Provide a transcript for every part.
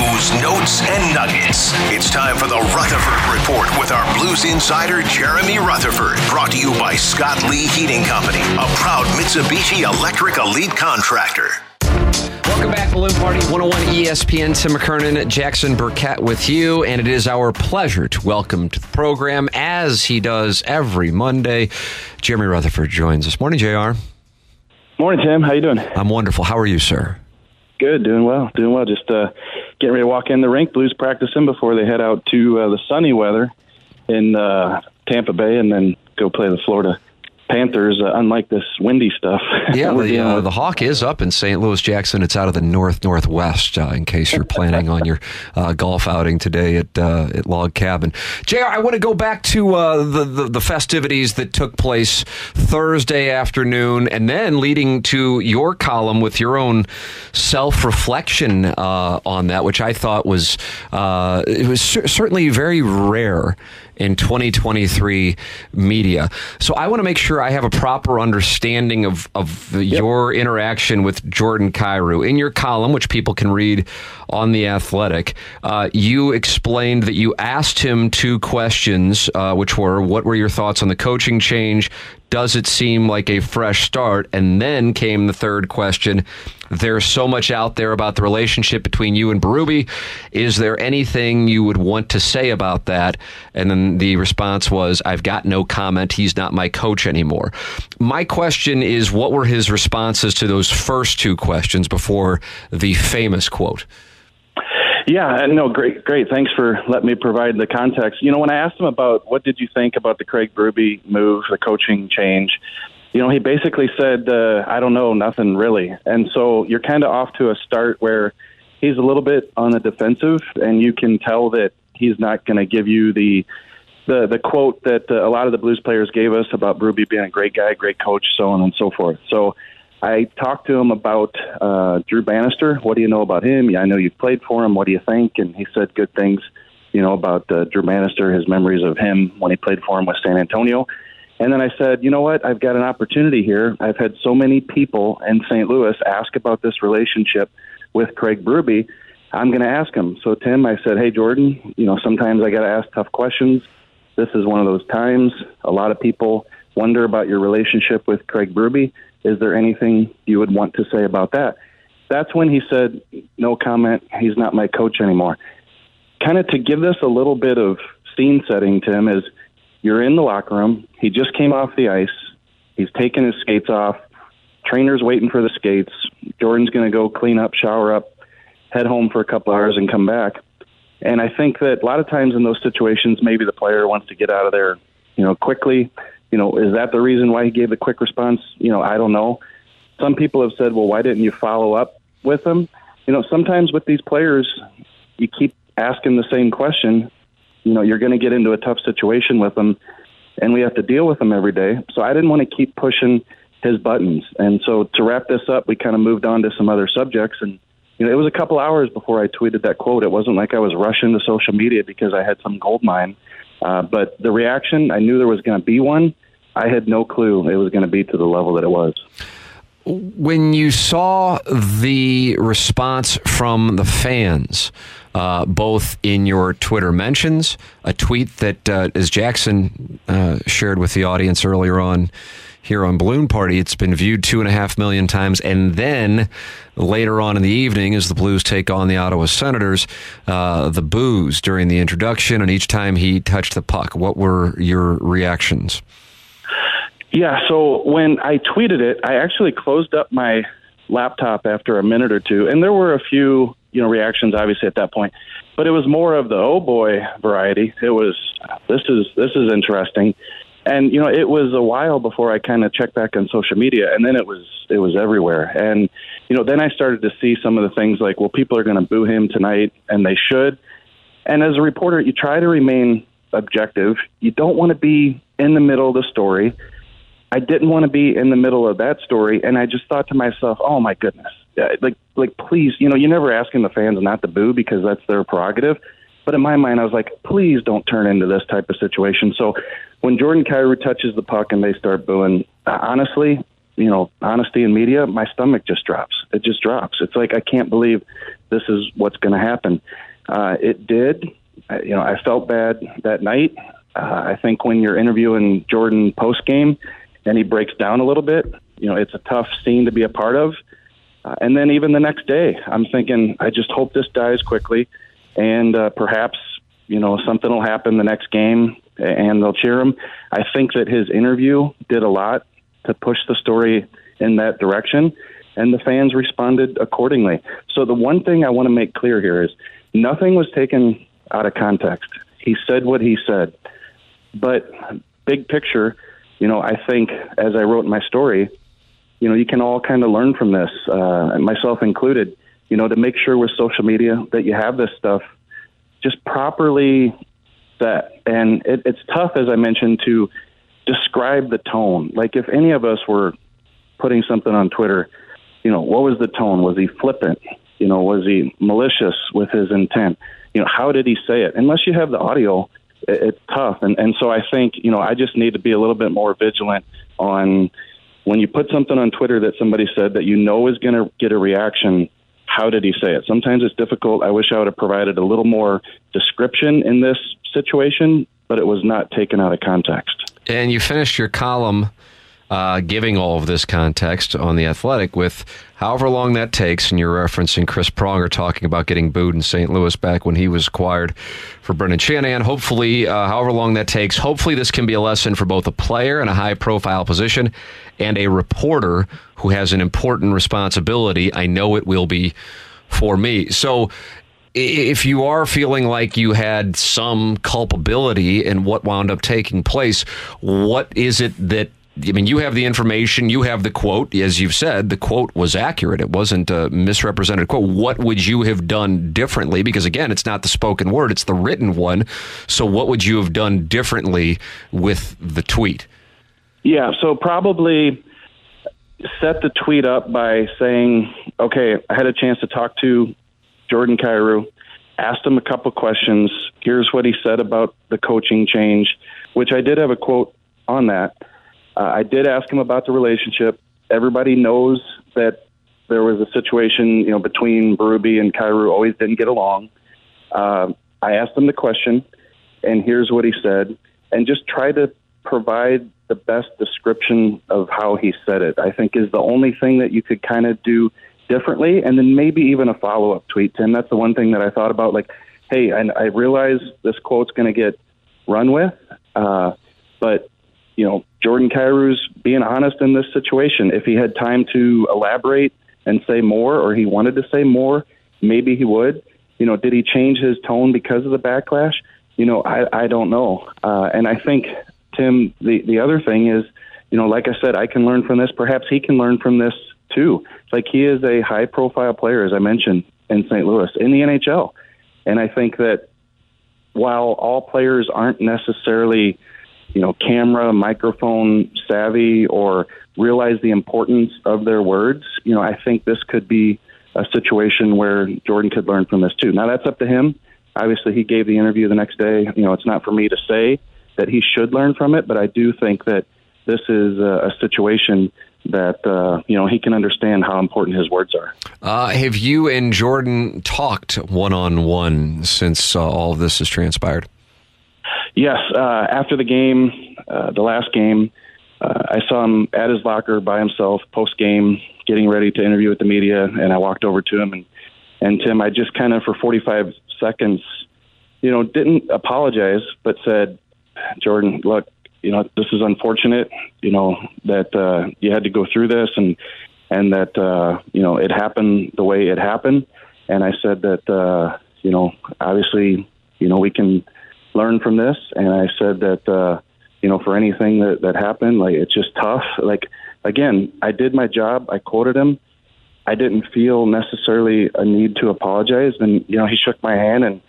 News, notes, and nuggets. It's time for the Rutherford Report with our Blues insider, Jeremy Rutherford. Brought to you by Scott Lee Heating Company, a proud Mitsubishi Electric Elite contractor. Welcome back, Balloon Party 101 ESPN. Tim McKernan, Jackson Burkett with you, and it is our pleasure to welcome to the program, as he does every Monday, Jeremy Rutherford joins us. Morning, JR. Morning, Tim. How you doing? I'm wonderful. How are you, sir? Good, doing well, doing well. Just uh, getting ready to walk in the rink. Blues practicing before they head out to uh, the sunny weather in uh, Tampa Bay, and then go play the Florida Panthers, uh, unlike this windy stuff. Yeah, the, uh, the Hawk is up in St. Louis, Jackson. It's out of the north northwest. Uh, in case you're planning on your uh, golf outing today at uh, at Log Cabin. Jr. I want to go back to uh, the, the the festivities that took place Thursday afternoon, and then leading to your column with your own self reflection uh, on that, which I thought was uh, it was cer- certainly very rare in 2023 media. So I want to make sure I have a proper understanding of, of your interaction with Jordan Kyrou. In your column, which people can read on The Athletic, uh, you explained that you asked him two questions, uh, which were what were your thoughts on the coaching change? Does it seem like a fresh start? And then came the third question. There's so much out there about the relationship between you and Berube. Is there anything you would want to say about that? And then the response was, I've got no comment. He's not my coach anymore. My question is, what were his responses to those first two questions before the famous quote? Yeah, no, great, great. Thanks for letting me provide the context. You know, when I asked him about what did you think about the Craig Berube move, the coaching change, you know, he basically said, uh, "I don't know, nothing really." And so you're kind of off to a start where he's a little bit on the defensive, and you can tell that he's not going to give you the the the quote that uh, a lot of the Blues players gave us about Berube being a great guy, great coach, so on and so forth. So I talked to him about uh, Drew Bannister. What do you know about him? Yeah, I know you've played for him. What do you think? And he said good things, you know, about uh, Drew Bannister, his memories of him when he played for him with San Antonio. And then I said, you know what? I've got an opportunity here. I've had so many people in St. Louis ask about this relationship with Craig Berube. I'm going to ask him. So, Tim, I said, hey, Jordan, you know, sometimes I got to ask tough questions. This is one of those times. A lot of people wonder about your relationship with Craig Berube. Is there anything you would want to say about that? That's when he said, no comment. He's not my coach anymore. Kind of to give this a little bit of scene setting, Tim, is you're in the locker room. He just came off the ice. He's taking his skates off. Trainer's waiting for the skates. Jordan's going to go clean up, shower up, head home for a couple hours, and come back. And I think that a lot of times in those situations, maybe the player wants to get out of there, you know, quickly. You know, is that the reason why he gave the quick response? You know, I don't know. Some people have said, well, why didn't you follow up with him? You know, sometimes with these players, you keep asking the same question. You know, you're going to get into a tough situation with them, and we have to deal with them every day. So I didn't want to keep pushing his buttons. And so to wrap this up, we kind of moved on to some other subjects and you know, it was a couple hours before I tweeted that quote. It wasn't like I was rushing to social media because I had some gold mine. Uh, but the reaction, I knew there was going to be one. I had no clue it was going to be to the level that it was. When you saw the response from the fans, uh, both in your Twitter mentions, a tweet that, uh, as Jackson uh, shared with the audience earlier on here on Balloon Party, it's been viewed two and a half million times. And then later on in the evening, as the Blues take on the Ottawa Senators, uh, the boos during the introduction and each time he touched the puck. What were your reactions? Yeah, so when I tweeted it, I actually closed up my laptop after a minute or two, and there were a few, you know, reactions obviously at that point, but it was more of the oh boy variety. It was this is this is interesting, and you know, it was a while before I kind of checked back on social media, and then it was it was everywhere, and you know, then I started to see some of the things like, well, people are going to boo him tonight, and they should. And as a reporter, you try to remain objective. You don't want to be in the middle of the story. I didn't want to be in the middle of that story, and I just thought to myself, "Oh my goodness, like, like, please, you know, you're never asking the fans not to boo because that's their prerogative." But in my mind, I was like, "Please don't turn into this type of situation." So, when Jordan Kyrou touches the puck and they start booing, honestly, you know, honesty in media, my stomach just drops. It just drops. It's like I can't believe this is what's going to happen. Uh, it did. I, you know, I felt bad that night. Uh, I think when you're interviewing Jordan post game and he breaks down a little bit, you know, it's a tough scene to be a part of. Uh, and then even the next day, I'm thinking, I just hope this dies quickly, and uh, perhaps you know something will happen the next game, and they'll cheer him. I think that his interview did a lot to push the story in that direction, and the fans responded accordingly. So the one thing I want to make clear here is nothing was taken out of context. He said what he said. But big picture, you know, I think as I wrote my story, you know, you can all kind of learn from this, uh, myself included, you know, to make sure with social media that you have this stuff just properly set. And it, it's tough, as I mentioned, to describe the tone. Like if any of us were putting something on Twitter, you know, what was the tone? Was he flippant? You know, was he malicious with his intent? You know, how did he say it? Unless you have the audio, it, it's tough. And and so I think you know I just need to be a little bit more vigilant on when you put something on Twitter that somebody said that you know is going to get a reaction. How did he say it? Sometimes it's difficult. I wish I would have provided a little more description in this situation, but it was not taken out of context. And you finished your column uh, giving all of this context on the athletic with however long that takes. And you're referencing Chris Pronger talking about getting booed in St. Louis back when he was acquired for Brendan Shanahan. Hopefully, uh, however long that takes, hopefully this can be a lesson for both a player in a high profile position and a reporter who has an important responsibility. I know it will be for me. So if you are feeling like you had some culpability in what wound up taking place, what is it that I mean, you have the information, you have the quote. As you've said, the quote was accurate. It wasn't a misrepresented quote. What would you have done differently? Because again, it's not the spoken word, it's the written one. So, what would you have done differently with the tweet? Yeah, so probably set the tweet up by saying, okay, I had a chance to talk to Jordan Kyrou, asked him a couple questions. Here's what he said about the coaching change, which I did have a quote on that. Uh, I did ask him about the relationship. Everybody knows that there was a situation, you know, between Berube and Kyrou always didn't get along. Uh, I asked him the question, and here's what he said, and just try to provide the best description of how he said it. I think is the only thing that you could kind of do differently, and then maybe even a follow up tweet. Tim, that's the one thing that I thought about. Like, hey, I, I realize this quote's going to get run with, uh, but you know, Jordan Kyrou's being honest in this situation. If he had time to elaborate and say more, or he wanted to say more, maybe he would. You know, did he change his tone because of the backlash? You know, I, I don't know. Uh, and I think, Tim, the, the other thing is, you know, like I said, I can learn from this. Perhaps he can learn from this too. Like he is a high profile player, as I mentioned, in St. Louis, in the NHL. And I think that while all players aren't necessarily you know, camera, microphone savvy or realize the importance of their words, you know, I think this could be a situation where Jordan could learn from this too. Now that's up to him. Obviously, he gave the interview the next day. You know, it's not for me to say that he should learn from it, but I do think that this is a, a situation that uh, you know he can understand how important his words are. Uh, have you and Jordan talked one on one since uh, all of this has transpired? Yes, uh, after the game, uh, the last game, uh, I saw him at his locker by himself post game, getting ready to interview with the media, and I walked over to him and and Tim, I just kind of for 45 seconds, you know, didn't apologize, but said, Jordan, look, you know, this is unfortunate, you know, that uh, you had to go through this, and and that uh, you know it happened the way it happened. And I said that uh, you know obviously you know we can learn from this. And I said that uh, you know for anything that that happened, like it's just tough. Like again, I did my job. I quoted him. I didn't feel necessarily a need to apologize. And you know he shook my hand and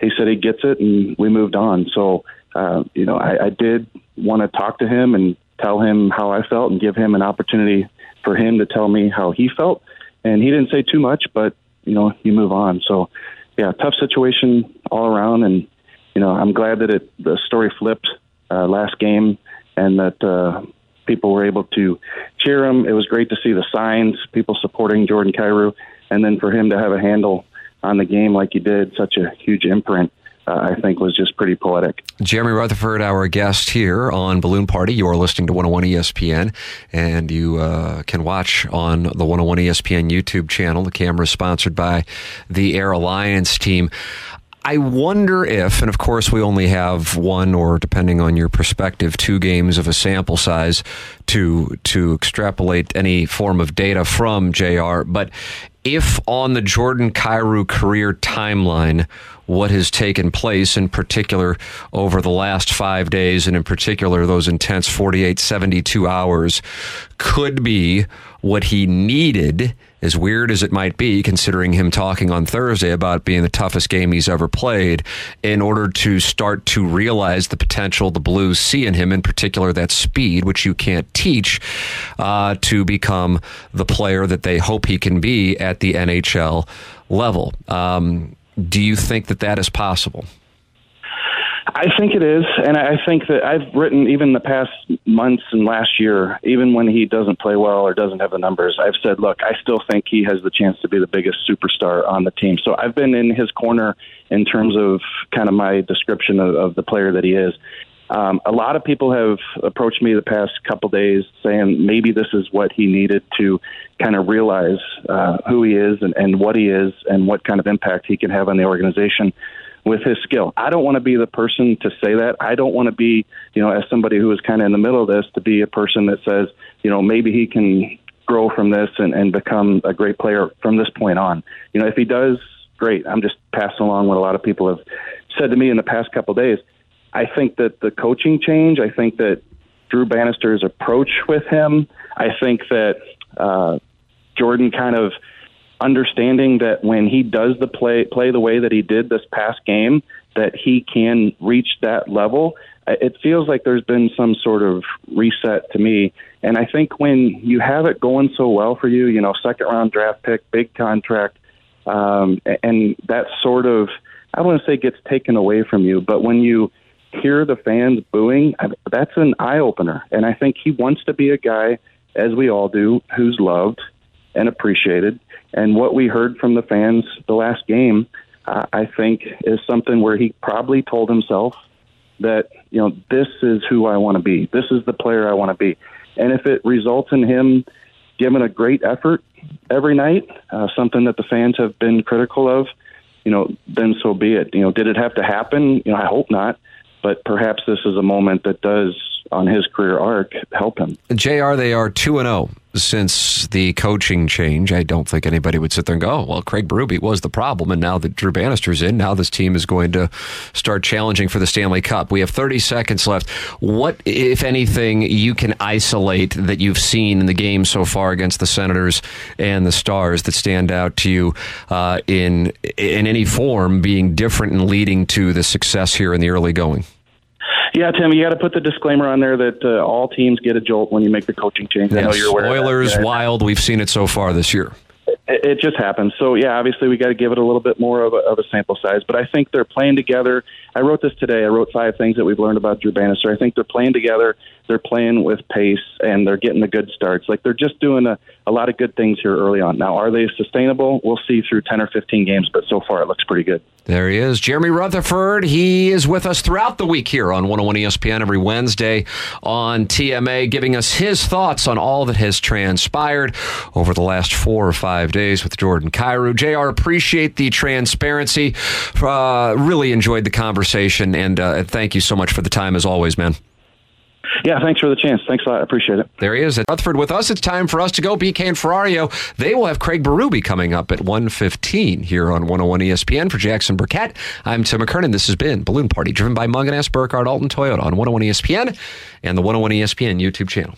he said he gets it, and we moved on. So uh, you know I, I did want to talk to him and tell him how I felt and give him an opportunity for him to tell me how he felt. And he didn't say too much, but you know, you move on. So, yeah, tough situation all around, and you know, I'm glad that it the story flipped uh, last game, and that uh, people were able to cheer him. It was great to see the signs, people supporting Jordan Kyrou, and then for him to have a handle on the game like he did, such a huge imprint uh, I think was just pretty poetic. Jeremy Rutherford, our guest here on Balloon Party. You are listening to 101 ESPN, and you uh, can watch on the 101 ESPN YouTube channel. The camera is sponsored by the Air Alliance team. I wonder if, and of course, we only have one, or depending on your perspective, two games of a sample size to to extrapolate any form of data from Jr. But if on the Jordan Kyrou career timeline, what has taken place in particular over the last five days, and in particular those intense 48, 72 hours, could be what he needed, as weird as it might be, considering him talking on Thursday about being the toughest game he's ever played, in order to start to realize the potential the Blues see in him, in particular that speed, which you can't teach, uh, to become the player that they hope he can be at the NHL level. Um, do you think that that is possible? I think it is, and I think that I've written even the past months and last year, even when he doesn't play well or doesn't have the numbers, I've said, look, I still think he has the chance to be the biggest superstar on the team. So I've been in his corner in terms of kind of my description of, of the player that he is. Um, a lot of people have approached me the past couple days saying maybe this is what he needed to kind of realize uh, who he is and, and what he is and what kind of impact he can have on the organization with his skill. I don't want to be the person to say that. I don't want to be, you know, as somebody who is kind of in the middle of this, to be a person that says, you know, maybe he can grow from this and, and become a great player from this point on. You know, if he does, great. I'm just passing along what a lot of people have said to me in the past couple of days I think that the coaching change, I think that Drew Bannister's approach with him, I think that uh, Jordan kind of understanding that when he does the play play the way that he did this past game, that he can reach that level. It feels like there's been some sort of reset to me, and I think when you have it going so well for you, you know, second round draft pick, big contract, um, and that sort of I don't want to say gets taken away from you, but when you hear the fans booing, that's an eye opener. And I think he wants to be a guy, as we all do, who's loved and appreciated. And what we heard from the fans the last game, uh, I think, is something where he probably told himself that, you know, this is who I want to be. This is the player I want to be. And if it results in him giving a great effort every night, uh, something that the fans have been critical of, you know, then so be it. You know, did it have to happen? You know, I hope not but perhaps this is a moment that does on his career arc help him. JR, they are 2 and 0 since the coaching change. I don't think anybody would sit there and go, oh, well, Craig Berube was the problem. And now that Drew Bannister's in, now this team is going to start challenging for the Stanley Cup. We have 30 seconds left. What, if anything, you can isolate that you've seen in the game so far against the Senators and the Stars that stand out to you uh, in, in any form being different and leading to the success here in the early going? Yeah, Tim, you got to put the disclaimer on there that uh, all teams get a jolt when you make the coaching change. Yes. I know you're aware. Oilers, Wild, we've seen it so far this year. It, just happens. So yeah, obviously we got to give it a little bit more of a, of a sample size. But I think they're playing together. I wrote this today. I wrote five things that we've learned about Drew Bannister. I think they're playing together. They're playing with pace, and they're getting the good starts. Like they're just doing a, a lot of good things here early on. Now, are they sustainable? We'll see through ten or fifteen games. But so far, it looks pretty good. There he is, Jeremy Rutherford. He is with us throughout the week here on 101 ESPN every Wednesday on TMA, giving us his thoughts on all that has transpired over the last four or five days with Jordan Kyrou. JR, appreciate the transparency. Uh, really enjoyed the conversation, and uh, thank you so much for the time as always, man. Yeah, thanks for the chance. Thanks a lot. I appreciate it. There he is at Rutherford with us. It's time for us to go. BK and Ferrario. They will have Craig Berube coming up at 1.15 here on 101 ESPN. For Jackson Burkett, I'm Tim McKernan. This has been Balloon Party, driven by Mungenast, Burkhardt, Alton Toyota on 101 ESPN and the 101 ESPN YouTube channel.